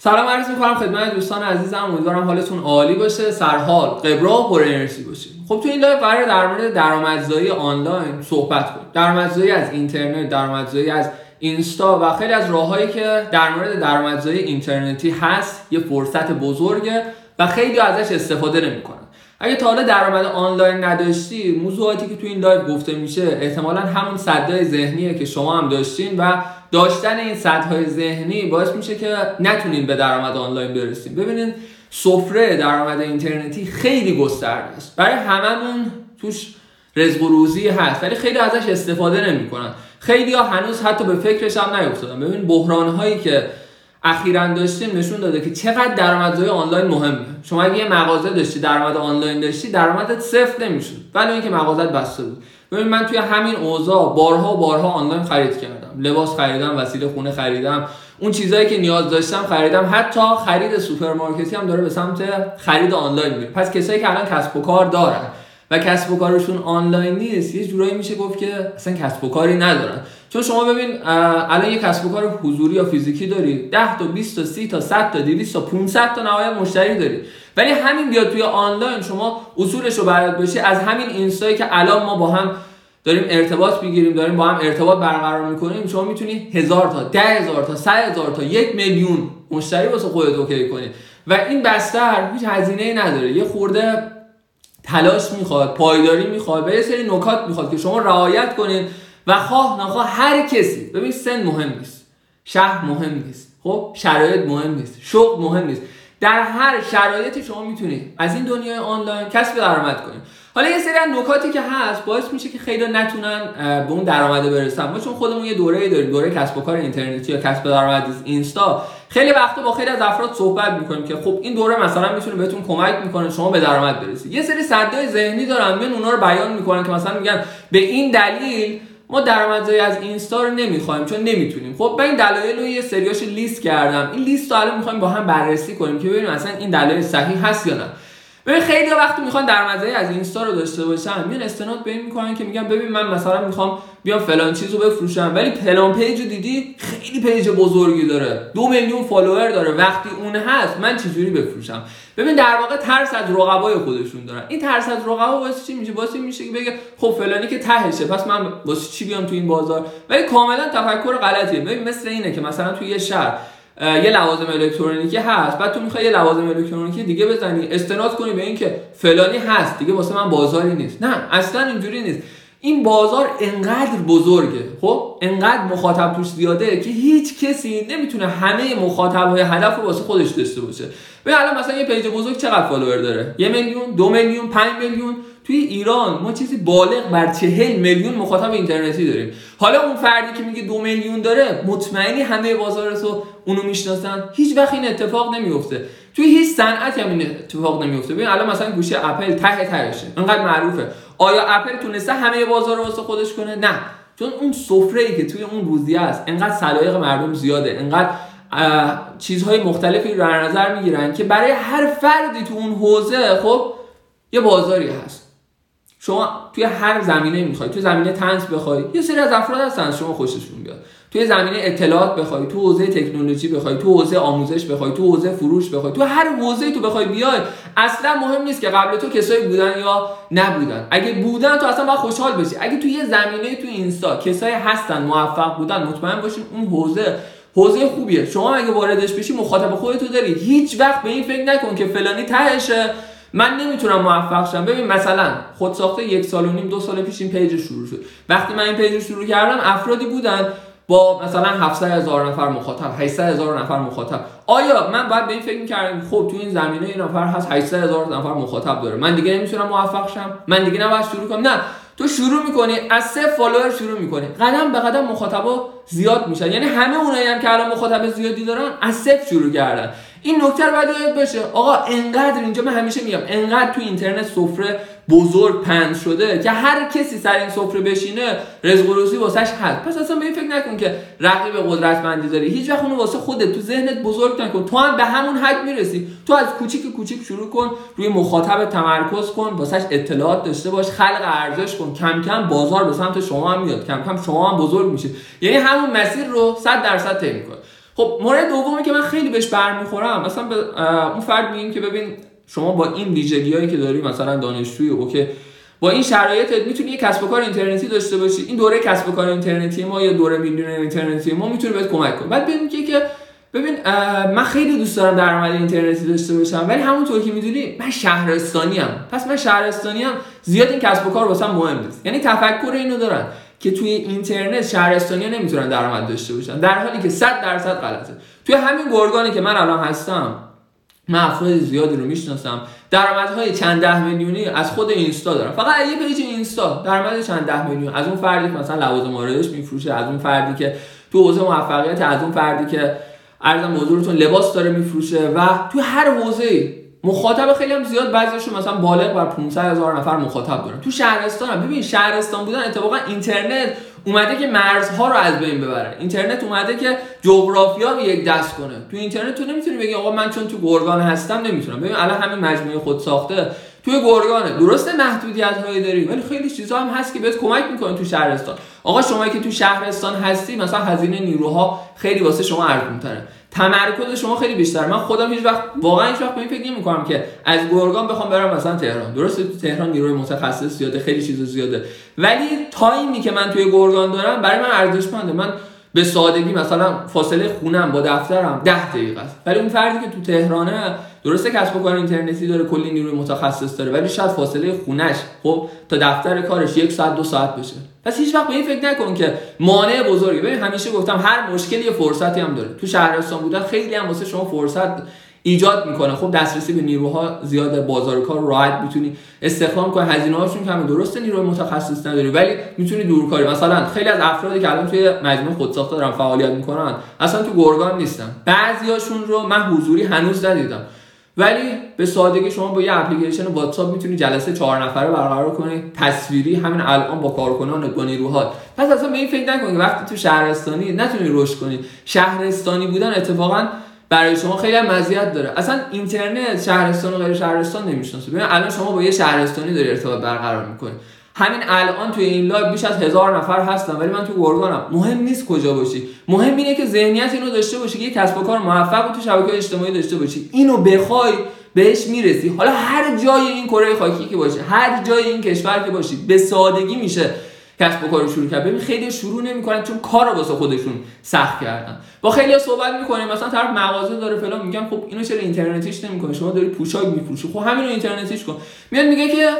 سلام عرض می‌کنم خدمت دوستان عزیزم. امیدوارم حالتون عالی باشه. سرحال قبراق و پر انرژی باشید. خب تو این live قرار در مورد درآمدزایی آنلاین صحبت کنیم. درآمدزایی از اینترنت درآمدزایی از اینستا و خیلی از راههایی که در مورد درآمدزایی اینترنتی هست یه فرصت بزرگه و خیلی ازش استفاده نمی‌کنن اگه تا حالا درآمد آنلاین نداشتی موضوعاتی که تو این live گفته میشه احتمالا همون صدای ذهنیه که شما هم داشتین و داشتن این سطح ذهنی باعث میشه که نتونین به درآمد آنلاین برسیم ببینید سفره درآمد اینترنتی خیلی گسترده است. برای هممون توش رزق و روزی هست ولی خیلی ازش استفاده نمی‌کنن. خیلی ها هنوز حتی به فکرش هم نیفتادن. ببین بحران هایی که اخیرا داشتیم نشون داده که چقدر درآمدزایی آنلاین مهمه. شما اگه یه مغازه داشتی درآمد آنلاین داشتی درآمدت صفر نمی‌شد. ولی اینکه مغازت بسته بود. ببین من توی همین اوضاع بارها بارها آنلاین خرید کردم. لباس خریدم وسیله خونه خریدم. اون چیزهایی که نیاز داشتم خریدم. حتی خرید سوپرمارکتی هم داره به سمت خرید آنلاین میره. پس کسایی که الان کسب و کار دارن و کسب و کارشون آنلاین نیست. یه جورایی میشه گفت که اصلا کسب و کاری ندارن. چون شما ببین الان یه کسب و کار حضوری یا فیزیکی داری 10 تا 20 تا 30 تا 100 تا 200 تا 500 تا نهایت مشتری داری. ولی همین بیاد توی آنلاین شما اصولش رو بلد باشی از همین اینستایی که الان ما با هم داریم ارتباط می‌گیریم داریم با هم ارتباط برقرار می‌کنیم شما می‌تونی هزار تا ده هزار تا صد هزار تا یک میلیون مشتری واسه خودت اوکی کنی. و این بستر هیچ هزینه ای نداره. یه خورده تلاش می‌خواد پایداری می‌خواد و یه سری نکات می‌خواد که شما رعایت کنید و خواه نخواه هر کسی ببین سن مهم نیست شهر مهم نیست خب؟ شرایط مهم نیست شغل مهم نیست. در هر شرایطی شما می‌تونید از این دنیای آنلاین کسب درآمد کنید حالا یه سری از نکاتی که هست باعث میشه که خیلی نتونن به اون درآمد برسن. ما چون خودمون یه دوره داریم دوره کسب و کار اینترنتی یا کسب درآمد اینستا. خیلی وقتا با خیلی از افراد صحبت می‌کنیم که خب این دوره مثلا می‌تونه بهتون کمک می‌کنه شما به درآمد برسید. یه سری صدای ذهنی دارن من اونا رو بیان می‌کنن که مثلا میگن به این دلیل ما درآمدزایی از اینستا رو نمی‌خوایم چون نمی‌تونیم. خب من این دلایل رو یه سریاش لیست کردم. این لیست رو الان می‌خوایم با هم بررسی کنیم که ببینیم اصلا این دلایل صحیح هست یا نه. ببین خیلی وقتی می‌خوان درآمدزایی از اینستا رو داشته باشن. میان استناد به این می‌کنن که میگن ببین من مثلا می‌خوام بیام فلان چیزو بفروشم. ولی فلان page دیدی؟ خیلی page بزرگی داره. دو میلیون follower داره. وقتی اون هست من چجوری بفروشم؟ ببین در واقع ترس از رقبای خودشون دارن. این ترس از رقبا واسه چی میشه؟ واسه میشه که بگه خب فلانی که تهشه پس من واسه چی بیام تو این بازار؟ ولی کاملا تفکر غلطیه. ببین مثل اینه که مثلا تو یه شهر یه لوازم الکترونیکی هست. بعد تو می‌خوای یه لوازم الکترونیکی دیگه بزنی. استناد کنی به اینکه فلانی هست. دیگه واسه من بازاری نیست. نه اصلا اینجوری نیست. این بازار انقدر بزرگه. خب؟ انقدر مخاطب توش زیاده که هیچ کسی نمی‌تونه همه مخاطب های هدف رو واسه خودش داشته باشه. به الان مثلا یه page بزرگ چقدر follower داره؟ یه میلیون دو میلیون پنج میلیون. توی ایران ما چیزی بالغ بر چهل میلیون مخاطب اینترنتی داریم. حالا اون فردی که میگه دو میلیون داره مطمئنی همه بازار رو اونو می‌شناسن. هیچ وقت این اتفاق نمیفته توی هیچ صنعتی هم این اتفاق نمیفته ببین الان مثلا گوشی اپل ته تهشه. انقدر معروفه. آیا اپل تونسته همه بازار رو واسه خودش کنه؟ نه. چون اون سفره ای که توی اون روزیه است انقدر سلایق مردم زیاده. انقدر چیزهای مختلفی رو در نظر می‌گیرن که برای هر فردی تو اون حوزه خب یه بازاری هست. شما توی هر زمینه می‌خوای توی زمینه تنس بخوای یه سری از افراد هستن شما خوششون بیاد. توی زمینه اطلاعات بخوای تو حوزه تکنولوژی بخوای تو حوزه آموزش بخوای تو حوزه فروش بخوای تو هر حوزه تو بخوای بیای اصلا مهم نیست که قبل تو کسایی بودن یا نبودن. اگه بودن تو اصلا باید خوشحال بشی. اگه تو یه زمینه تو اینستا کسایی هستن موفق بودن مطمئن باشین اون حوزه حوزه خوبیه. شما اگه واردش بشی مخاطب خودتو داری. هیچ وقت به این فکر نکن که فلانی تهشه. من نمی‌تونم موفق شم. ببین مثلا خود ساخته یک سال و نیم دو سال پیش این page شروع شد. وقتی من این page شروع کردم افرادی بودن با مثلا 700 هزار نفر مخاطب 800 هزار نفر مخاطب. آیا من باید به این فکر می‌کردم خب تو این زمینه این نفر هست 800 هزار نفر مخاطب داره. من دیگه نمی‌تونم موفق شم؟ من دیگه نباید شروع کنم؟ نه. تو شروع می‌کنی از سه follower شروع می‌کنی. قدم به قدم مخاطبا زیاد میشن. یعنی همه اونایی هم که الان مخاطب زیادی دارن از صفر شروع کردن. این نکته رو باید یاد بشه آقا انقدر اینجا من همیشه میگم انقدر تو اینترنت سفره بزرگ پند شده که هر کسی سر این سفره بشینه رزق روزی واسش هست. پس اصلا به این فکر نکن که رقیب قدرتمندی داری. هیچ وقت اونو واسه خودت تو ذهنت بزرگ نکن. تو هم به همون حد می‌رسی. تو از کوچیک کوچیک شروع کن روی مخاطب تمرکز کن واسش اطلاعات داشته باش خلق ارزش کن. کم کم بازار به سمت شما هم میاد. کم کم شما هم بزرگ میشه یعنی همون مسیر رو 100 درصد طی کن خب مورد دومی که من خیلی بهش برمیخورم مثلا به اون فرد میگیم که ببین شما با این ویژگی که داری مثلا دانشجوی اوکی با این شرایط می‌تونی یک کسب و کار اینترنتی داشته باشی. این دوره کسب و کار اینترنتی ما یا دوره میلیون اینترنتی ما می‌تونه بهت کمک کنه بعد ببین که ببین من خیلی دوست دارم درآمد اینترنتی داشته باشم ولی همونطور که می‌دونی من شهرستانی ام پس من شهرستانی ام زیاد این کسب و کار واسم مهم نیست. یعنی تفکر اینو دارن. که توی اینترنت شهرستانی ها نمی‌تونن درآمد داشته باشن. در حالی که 100 درصد غلطه. توی همین گرگانی که من الان هستم من زیادی رو می‌شناسم. درآمدهای چند ده میلیونی از خود اینستا دارم. فقط یه پیج اینستا. درآمد چند ده میلیون. از اون فردی که مثلا لوازم آرایش میفروشه از اون فردی که تو حوزه موفقیت از اون فردی که ارزم حضورتون لباس داره میفروشه و تو هر حوزه مخاطب خیلی هم زیاد بعضیشون مثلا بالغ بر 500 هزار نفر مخاطب دارن. تو شهرستان هم. ببین شهرستان بودن اتفاقا اینترنت اومده که مرزها رو از بین ببره. اینترنت اومده که جغرافیا رو یک دست کنه. تو اینترنت تو نمی‌تونی بگی آقا من چون تو گرگان هستم نمی‌تونم. ببین الان همین مجموعه خود ساخته توی گرگانه. درسته محدودیت هایی داری ولی خیلی چیزا هم هست که بهت کمک می‌کنه تو شهرستان. آقا شما که تو شهرستان هستی مثلا هزینه نیروها خیلی واسه شما ارزونتره. تمرکز شما خیلی بیشتر. من خودم هیچ وقت واقعا هیچ وقت به این فکر نمی‌کنم که از گرگان بخوام برم مثلا تهران. درسته تو تهران نیروی متخصص زیاده خیلی چیز زیاده. ولی تایمی که من توی گرگان دارم برای من ارزشمنده. من به سادگی مثلا فاصله خونم با دفترم 10 دقیقه است. ولی اون فردی که تو تهرانه درسته کسب و کار اینترنتی داره کلی نیروی متخصص داره ولی شاید فاصله خونش خب تا دفتر کارش یک ساعت دو ساعت بشه. پس هیچ وقت به این فکر نکن که مانع بزرگی. ببین همیشه گفتم هر مشکلی یه فرصتی هم داره. تو شهرستان بودن خیلی هم واسه شما فرصت ایجاد می‌کنه. خب دسترسی به نیروها زیاد بازار کار راحت می‌تونی استخدام کنی. هزینه هاشون کمه. درسته نیروی متخصص نداری ولی می‌تونی دورکاری. مثلا خیلی از افرادی که الان توی مجموعه خودساخته دارن فعالیت می‌کنن اصلا تو گرگان نیستن. بعضیاشون رو من حضوری هنوز ندیدم. ولی به سادگی شما با یه اپلیکیشن واتساپ می‌تونی جلسه چهار نفره برقرار کنی. تصویری همین الان با کارکنان با نیروها پس اصلا به این فکر نکنید وقتی تو شهرستانی نتونی رشد کنی. شهرستانی بودن اتفاقا برای شما خیلی مزیت داره. اصلا اینترنت شهرستان و غیر شهرستان نمی‌شناسه. ببین الان شما با یه شهرستانی داری ارتباط برقرار می‌کنی. همین الان توی این live بیش از هزار نفر هستن ولی من تو گرگانم. مهم نیست کجا باشی. مهم اینه که ذهنیت اینو داشته باشی که یه کسب و کار موفق تو شبکه اجتماعی داشته باشی. اینو بخوای بهش می‌رسی. حالا هر جای این کره خاکی که باشی هر جای این کشور که باشی به سادگی میشه. کسب و کار شروع کرد. ببین خیلی شروع نمی‌کنن چون کار رو واسه خودشون سخت کردن. با خیلی صحبت می‌کنیم مثلا طرف مغازه داره فلان میگم خب اینو چرا اینترنتیش نمی‌کنه؟ شما داری پوشاک میفروشی. خب همین رو اینترنتیش کن. میاد میگه که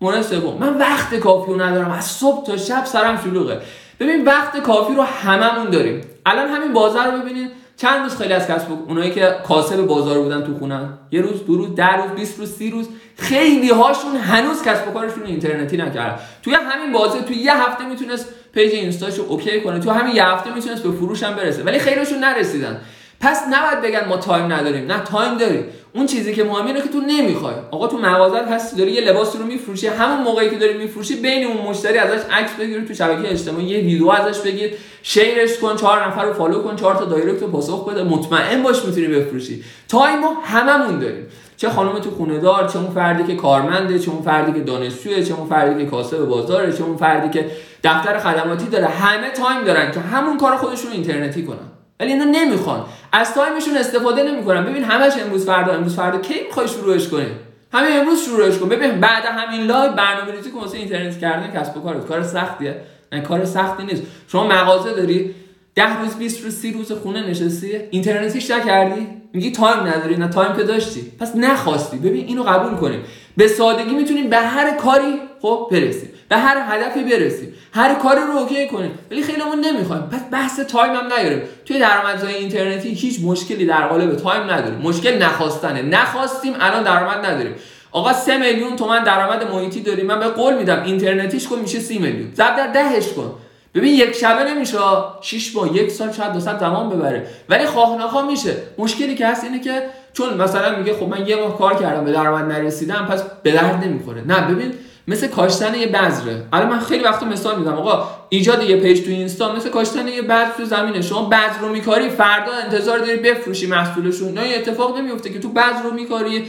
مورد من وقت کافی رو ندارم. از صبح تا شب سرم شلوغه. ببین وقت کافی رو هممون داریم. الان همین بازار رو ببینید چند روز خیلی از کسب اونایی که کاسب بازار بودن تو خونن. یه روز دو روز ده روز 20 روز سی روز خیلی هاشون هنوز کسب و کارشون اینترنتی نکردن. توی همین بازه توی یه هفته می‌تونست page اینستاشو OK کنه تو همین یه هفته می‌تونست به فروش هم برسه ولی خیلیشون نرسیدن. پس نباید بگن ما time نداریم. نه time داریم. اون چیزی که مهمه اینه که تو نمی‌خوای. آقا تو مغازت هستی داری یه لباس رو میفروشی همون موقعی که داری میفروشی بین اون مشتری ازش عکس بگیر تو شبکه اجتماعی یه ویدیو ازش بگیر شیرش کن چهار نفر رو follow کن چهار تا direct رو پاسخ بده مطمئن باش می‌تونی بفروشی. time و هممون داریم. چه خانم تو خونه دار چه اون فردی که کارمنده چه اون فردی که دانشجوه چه اون فردی که کاسب بازاره چه اون فردی که دفتر خدماتی داره. همه time دارن که همون کار خودشون اینترنتی کنن. ولی اینا نمی‌خوان. از time شون استفاده نمی‌کنن ببین همش امروز فردا امروز فردا کی می‌خوای شروعش کنی همین امروز شروعش کن. ببین بعد همین live برنامه‌ریزی کن واسه اینترنتی کردن کسب و کارت. کار سختیه. نه کار سختی نیست. شما مغازه داری ده روز 20 روز 30 روز خونه نشستی اینترنتیش کردی میگی time نداری نه time که داشتی. پس نخواستی. ببین اینو قبول کنیم. به سادگی می‌تونیم به هر کاری خب برسیم. به هر هدفی برسیم. هر کاری رو okay کنیم. ولی خیلیمون نمی‌خوایم. پس بحث time هم نیاریم. توی درآمدزایی اینترنتی هیچ مشکلی در قالب time نداریم. مشکل نخواستنه. نخواستیم الان درآمد نداریم. آقا سه میلیون تومن درآمد محیطی داریم. من بهت قول میدم اینترنتیش کن میشه سی میلیون. ضرب در دهش کن. ببین یک شبه نمیشه 6 با یک سال شاید 200 زمان ببره. ولی خواه میشه. مشکلی که هست اینه که چون مثلا میگه خب من یه ماه کار کردم به درآمد نرسیدم پس به درد نمی‌خوره. نه ببین مثل کاشتن یه بذره. الان من خیلی وقت مثال میدم آقا ایجاد یه پیج تو اینستا مثل کاشتن یه بذر تو زمینه. شما بذر رو میکاری فردا انتظار داری بفروشی محصولشون. نه اتفاق نمیفته که تو بذر رو میکاری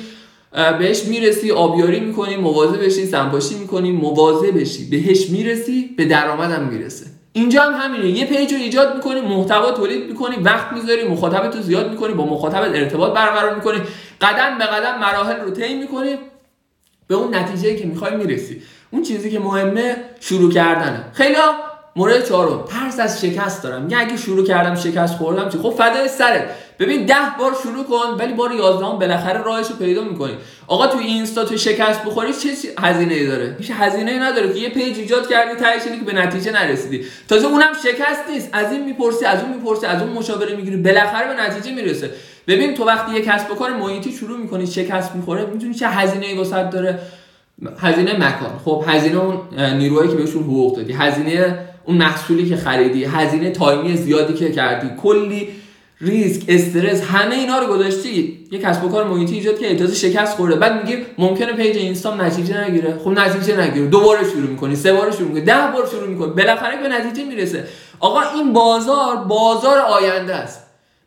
بهش می‌رسی آبیاری می‌کنی مواظب بشی سنپاشی می‌کنی مواظب بشی. بهش می‌رسی به درآمدم می‌رسه. اینجا هم همینه. یه پیج رو ایجاد می‌کنی محتوا تولید می‌کنی وقت می‌ذاری مخاطبت رو زیاد می‌کنی با مخاطبت ارتباط برقرار می‌کنی. قدم به قدم مراحل رو طی می‌کنی. به اون نتیجه که می‌خوای می‌رسی. اون چیزی که مهمه شروع کردنه. خیلی مورد چهارم. ترس از شکست دارم یعنی اگه شروع کردم شکست خوردم چی؟ خب فدای سرت. ببین ده بار شروع کن ولی بار 11 بالاخره راهش رو پیدا می‌کنی. آقا تو اینستا تو شکست بخوری چه هزینه ای داره؟ هیچ هزینه ای نداره که یه page ایجاد کردی تهش که به نتیجه نرسیدی. تازه اونم شکست نیست. از این می‌پرسی از اون می‌پرسی از اون مشاوره می‌گیری. بالاخره به نتیجه می‌رسه. ببین تو وقتی یه کسب و کار محیطی شروع می‌کنی شکست می‌خوره می‌دونی چه هزینه ای واست داره. هزینه مکان. خب هزینه اون نیروهایی که بهشون حقوق دادی هزینه اون محصولی که خریدی هزینه time ی زیادی که کردی. کلی ریسک استرس همه اینا رو گذاشتی. یه کسب و کار محیطی ایجاد که اجازه شکست خورده. بعد میگی ممکنه page اینستام نتیجه نگیره. خب نتیجه نگیره. دوباره شروع می‌کنی سه بار شروع می‌کنی ده بار شروع می‌کنی. بالاخره به نتیجه می‌رسه. آقا این بازار بازار آینده است.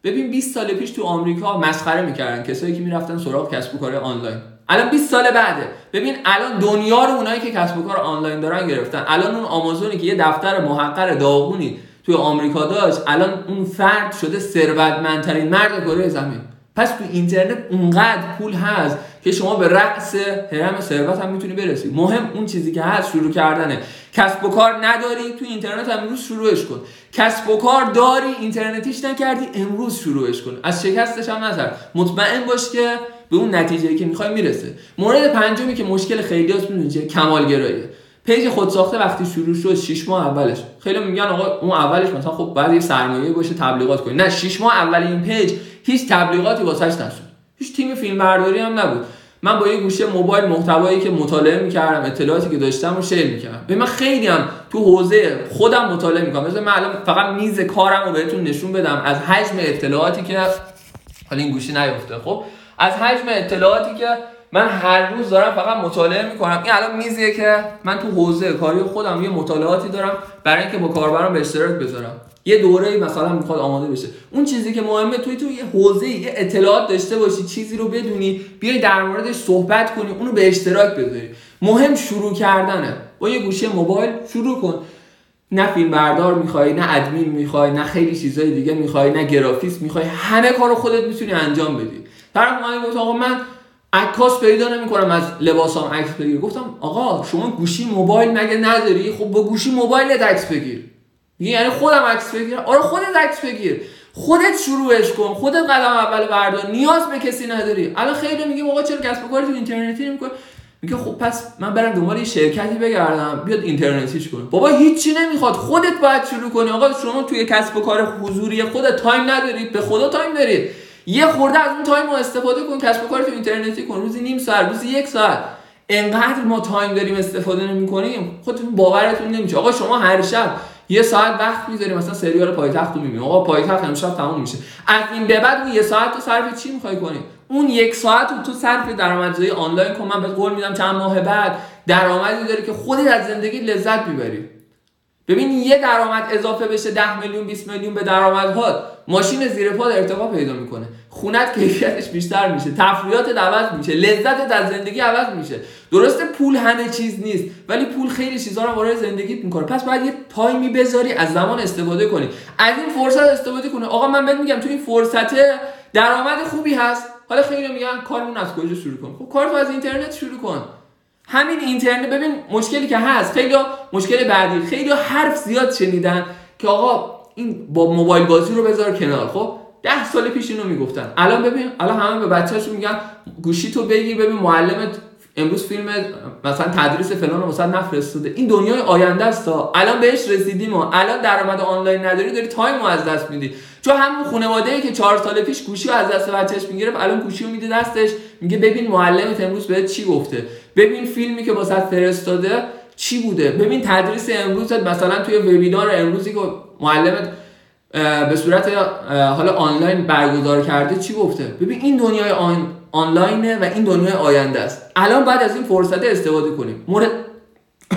ببین 20 سال پیش تو آمریکا مسخره می‌کردن کسایی که می‌رفتن سراغ کسب و کار آنلاین. الان 20 سال بعده. ببین الان دنیا رو اونایی که کسب و کار آنلاین دارن گرفتن. الان اون آمازونی که یه دفتر محقر داغونی توی آمریکا داشت الان اون فرد شده ثروتمندترین مرد کره زمین. پس تو اینترنت اونقدر پول هست که شما به رأس هرم ثروت هم می‌تونی برسی. مهم اون چیزی که هست شروع کردنه. کسب و کار نداری تو اینترنت امروز شروعش کن. کسب و کار داری اینترنتیش نکردی امروز شروعش کن. از شکستش هم نظر مطمئن باش که به اون نتیجه که می‌خوای می‌رسه. مورد پنجمی که مشکل خیلی هست می‌دونی کمالگراییه page خود ساخته وقتی شروع شد 6 ماه اولش. خیلی میگن آقا اون اولش مثلا خب باید یه سرمایه باشه تبلیغات کنی. نه 6 ماه اول این page هیچ تبلیغاتی واسش نشد. هیچ تیم فیلم برداری هم نبود. من با یه گوشه موبایل محتوایی که مطالعه می‌کردم اطلاعاتی که داشتم رو شیر می‌کردم. به من خیلی هم تو حوزه خودم مطالعه می‌کنم. مثلا من الان فقط میز کارم رو بهتون نشون بدم از حجم اطلاعاتی که حالا این گوشی نیفته. خب از حجم اطلاعاتی که من هر روز دارم فقط مطالعه می‌کنم. این الان میزیه که من تو حوزه کاری خودم یه مطالعاتی دارم برای اینکه با کاربران به اشتراک بذارم. یه دوره مثلا می‌خواد آماده بشه. اون چیزی که مهمه توی تو یه حوزه یه اطلاعات داشته باشی چیزی رو بدونی بیای در موردش صحبت کنی اونو به اشتراک بذاری. مهم شروع کردنه. با یه گوشی موبایل شروع کن. نه فیلم بردار می‌خوای نه ادمین می‌خوای نه خیلی چیزای دیگه می‌خوای نه گرافیس می‌خوای همه کارو خودت می‌تونی انجام بدی. طرف اومد گفت آقا من عکاس پیدا نمی‌کنم از لباسام عکس بگیر گفتم آقا شما گوشی موبایل مگه نداری؟ خب با گوشی موبایل عکس بگیر. یعنی خودم عکس بگیر آره خودت عکس بگیر. خودت شروعش کن. خودت قدم اول بردار. نیاز به کسی نداری. الان خیلی میگیم آقا چرا کسب و کار تو اینترنتی نمی‌کنی؟ میگه خب پس من برم دنبال یه شرکتی بگردم. بیاد اینترنتیش کنه. بابا هیچی نمی‌خواد. خودت باید شروع کنی. آقا شما توی کسب و کار حضوری خودت time نداری به خدا time داری یه خورده از اون time رو استفاده کن. کسب و کار تو اینترنتی کن. روزی نیم ساعت روزی یک ساعت. انقدر ما time داریم استفاده نمی کنیم خودتون باورتون نمیشه. آقا شما هر شب یه ساعت وقت می‌ذاری مثلا سریال پایتخت رو می‌بینی آقا پایتخت امشب تموم میشه. از این به بعد اون یه ساعت تو صرف چی می‌خوای کنی؟ اون یک ساعت رو تو صرف درآمدزایی آنلاین کن. من بهت قول میدم چند ماه بعد درآمدی داری که خودت از زندگی لذت می‌بری. ببین یه درآمد اضافه بشه 10 میلیون 20 میلیون به درآمدها ماشین زیر پا ارتقا پیدا می‌کنه. خونت کیفیتش بیشتر میشه تفریحات عوض میشه لذتت از زندگی عوض میشه. درسته پول همه چیز نیست ولی پول خیلی چیزا رو وارد زندگیت می‌کنه. پس باید یه تایمی بذاری از زمان استفاده کنی. از این فرصت استفاده کنه آقا من بهت میگم تو این فرصت درآمد خوبی هست. حالا خیلی میگن کارمون از کجا شروع کن خب کار تو از اینترنت شروع کن. همین اینترنت ببین مشکلی که هست. خیلی مشکل بعدی. خیلی حرف زیاد شنیدن که آقا این با موبایل بازی رو بذار کنار خب؟ ده سال پیش اینو می‌گفتن. الان ببین الان همه به بچه‌هاشون میگن گوشی تو بگیر ببین معلمت امروز فیلم مثلا تدریس فلان رو مثلا نفرستاده. این دنیای آینده است الان بهش رسیدیم و الان درآمد آنلاین نداری داری time رو از دست میدی. چون همون خانواده ای که چهار سال پیش گوشی از دست بچهش می‌گرفت الان گوشی رو میده دستش. میگه ببین معلمت امروز بهت چی گفته؟ ببین فیلمی که واسه فرستاده چی بوده؟ ببین تدریس امروزت مثلا توی وبینار امروزی که معلمت به صورت حالا آنلاین برگزار کرده چی گفته؟ ببین این دنیای آن آنلاینه و این دنیای آینده است. الان بعد از این فرصت استفاده کنیم. مورد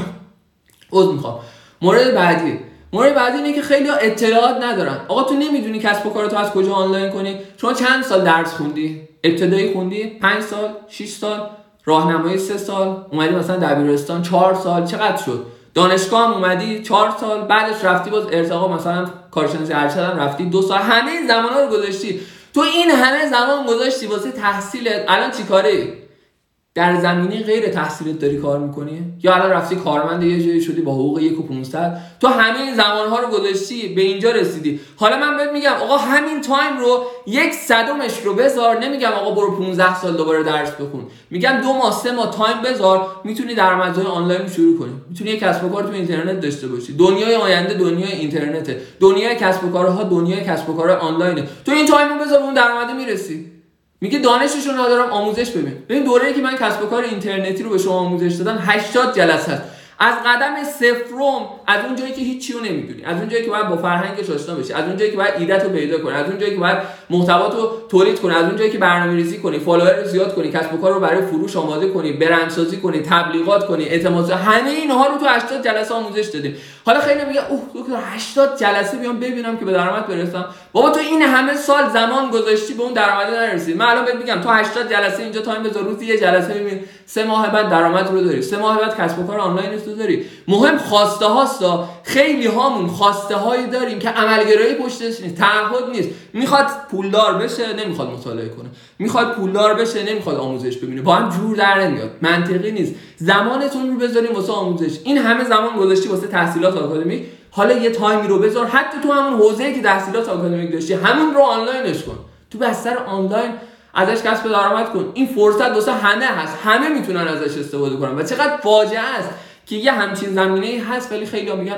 عذر می‌خوام. مورد بعدی. مورد بعدی اینه که خیلی اطلاعات ندارن. آقا تو نمی‌دونی کسب و کارتو از کجا آنلاین کنی؟ شما چند سال درس خوندی؟ ابتدایی خوندی؟ 5 سال؟ 6 سال؟ راهنمایی 3 سال؟ اومدی مثلا دبیرستان؟ 4 سال؟ چقدر شد؟ دانشگاه هم اومدی چهار سال بعدش رفتی باز ارتقا مثلا کارشناسی ارشد هم رفتی. دو سال همه زمان رو گذاشتی. تو این همه زمان گذاشتی واسه تحصیلت. الان چیکاره؟ در زمینه غیر تحصیلت داری کار می‌کنی؟ یا الان رفتی کارمند یه جایی شدی با حقوق یک و 500 تو همه این زمان ها رو گذاشتی به اینجا رسیدی. حالا من بهت میگم آقا همین time رو یک صدمش رو بذار. نمیگم آقا برو 15 سال دوباره درس بخون. میگم دو ماه سه ماه time بذار. می‌تونی درآمدهای آنلاین شروع کنی. می‌تونی یک کسب و کار تو اینترنت داشته باشی. دنیای آینده دنیای اینترنته. دنیای کسب و کارها دنیای کسب و کار آنلاینه. تو این time رو بذار اون درآمد می‌رسی. میگه دانشش رو ندارم آموزش ببین. ببین دوره‌ای که من کسب و کار اینترنتی رو به شما آموزش دادم 80 جلسه است. از قدم صفرم از اون جایی که هیچی رو نمی‌دونی. از اون جایی که باید با فرهنگش آشنا بشی از اون جایی که باید ایدت رو پیدا کنی از اون جایی که باید محتوات رو تولید کنی از اون جایی که برنامه‌ریزی کنی follower رو زیاد کنی کسب و کار رو برای فروش آماده کنی برندسازی کنی تبلیغات کنی اعتماد همه اینها رو تو 80 جلسه آموزش دادیم حالا خیلی میگه اوه دکتر 80 جلسه بیام ببینم که به درآمد برسم. بابا تو این همه سال زمان گذاشتی به اون درآمد نرسید. من الان بهت میگم تو 80 جلسه اینجا time بذار روزی یه جلسه ببین سه ماه بعد درآمد رو داری. سه ماه بعد کسب و کار آنلاین رو داری. مهم خواسته هاستا خیلی هامون خواسته هایی داریم که عملگرایی پشتش نیست تعهد نیست. می‌خواد پولدار بشه نمی‌خواد مطالعه کنه. می‌خواد پولدار بشه نمی‌خواد آموزش ببینه. با هم جور در نمیاد. منطقی نیست. زمانتون رو بذاریم واسه آموزش. این همه زمان گذاشتی واسه تحصیلات آکادمیک. حالا یه تایمی رو بذار. حتی تو همون حوزه‌ای که تحصیلات آکادمیک داشتی همون رو آنلاینش کن. تو بستر آنلاین ازش کسب درآمد کن. این فرصت واسه همه هست. همه می‌تونن ازش استفاده کنن. و چقدر فاجعه است که یه همچین زمینه هست. ولی خیلی میگن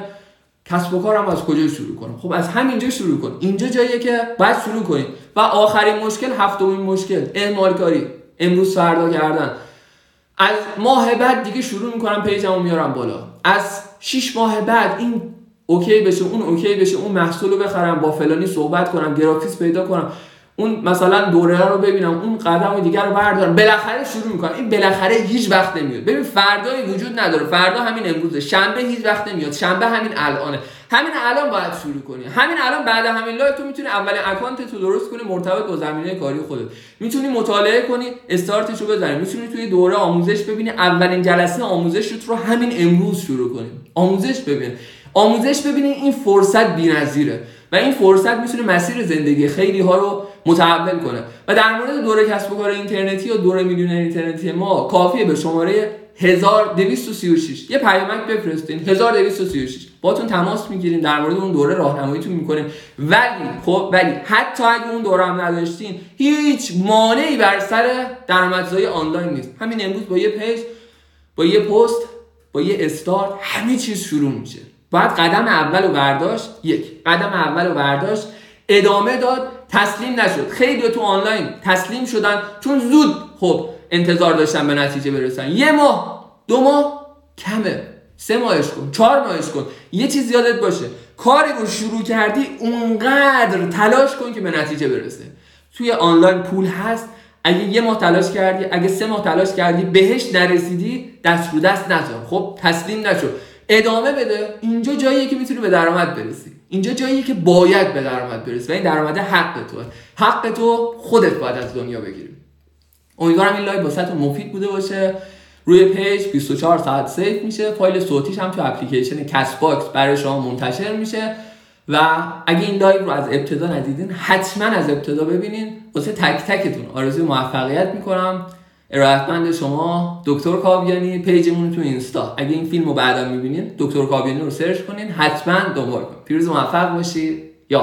کسب و کارم از کجا شروع کنم؟ خب از همینجا شروع کن. اینجا جاییه که باید شروع کنی. و آخرین مشکل هفتمین مشکل اهمال کاری. امروز فردا کردن. از ماه بعد دیگه شروع می‌کنم page مو میارم بالا. از 6 ماه بعد این okay بشه اون okay بشه اون محصول رو بخرم با فلانی صحبت کنم گرافیست پیدا کنم. اون مثلا دوره رو ببینم اون قدم دیگر رو بردارم. بالاخره شروع می‌کنم. این بالاخره هیچ وقت نمیاد. ببین فردایی وجود نداره. فردا همین امروزه. شنبه هیچ وقت نمیاد. شنبه همین الانه. همین الان باید شروع کنی. همین الان بعد همین live تو می‌تونی اولین account تو درست کنی مرتبط با زمینه کاری خودت. می‌تونی مطالعه کنی استارتش رو بزنی. می‌تونی توی دوره آموزش ببینی. اولین جلسه آموزش رو همین امروز شروع کنی. آموزش ببین. آموزش ببینید این فرصت بی‌نظیره. و این فرصت می‌تونه مسیر زندگی خیلی ها رو متحول کنه. و در مورد دوره کسب و کار اینترنتی یا دوره میلیونر اینترنتی ما کافیه به شماره 1236 یه پیامک بفرستین 1236 باتون تماس می‌گیریم در مورد اون دوره راهنماییتون می‌کنیم. ولی خب ولی حتی اگه اون دوره هم نداشتین هیچ مانعی بر سر درآمدزایی آنلاین نیست. همین امروز با یه پیج با یه پست با یه استارت همه چیز شروع میشه. باید قدم اول و برداشت یک. قدم اول و برداشت ادامه داد تسلیم نشد. خیلی تو آنلاین تسلیم شدن چون زود خب انتظار داشتن به نتیجه برسن. یه ماه دو ماه کمه. سه ماهش کن چهار ماهش کن. یه چیز یادت باشه. کاری رو شروع کردی اونقدر تلاش کن که به نتیجه برسه. توی آنلاین پول هست. اگه یه ماه تلاش کردی اگه سه ماه تلاش کردی بهش نرسیدی دست رو دست نذار. خب تسلیم نشد ادامه بده اینجا جاییه که می‌تونی به درآمد برسی. اینجا جاییه که باید به درآمد برسی و این درآمد حق توه. حق تو خودت باید از دنیا بگیری. امیدوارم این live واسه‌تون مفید بوده باشه. روی page 24 ساعت save میشه. فایل صوتیش هم تو اپلیکیشن Castbox برای شما منتشر میشه. و اگه این live رو از ابتدا ندیدین حتما از ابتدا ببینین. واسه تک تکتون آرزوی موفقیت می‌کنم. ارادتمند شما دکتر کاویانی page مون تو اینستا. اگه این فیلم رو بعدا می‌بینین دکتر کاویانی رو search کنین حتما دنبال کنین. پیروز موفق باشید یا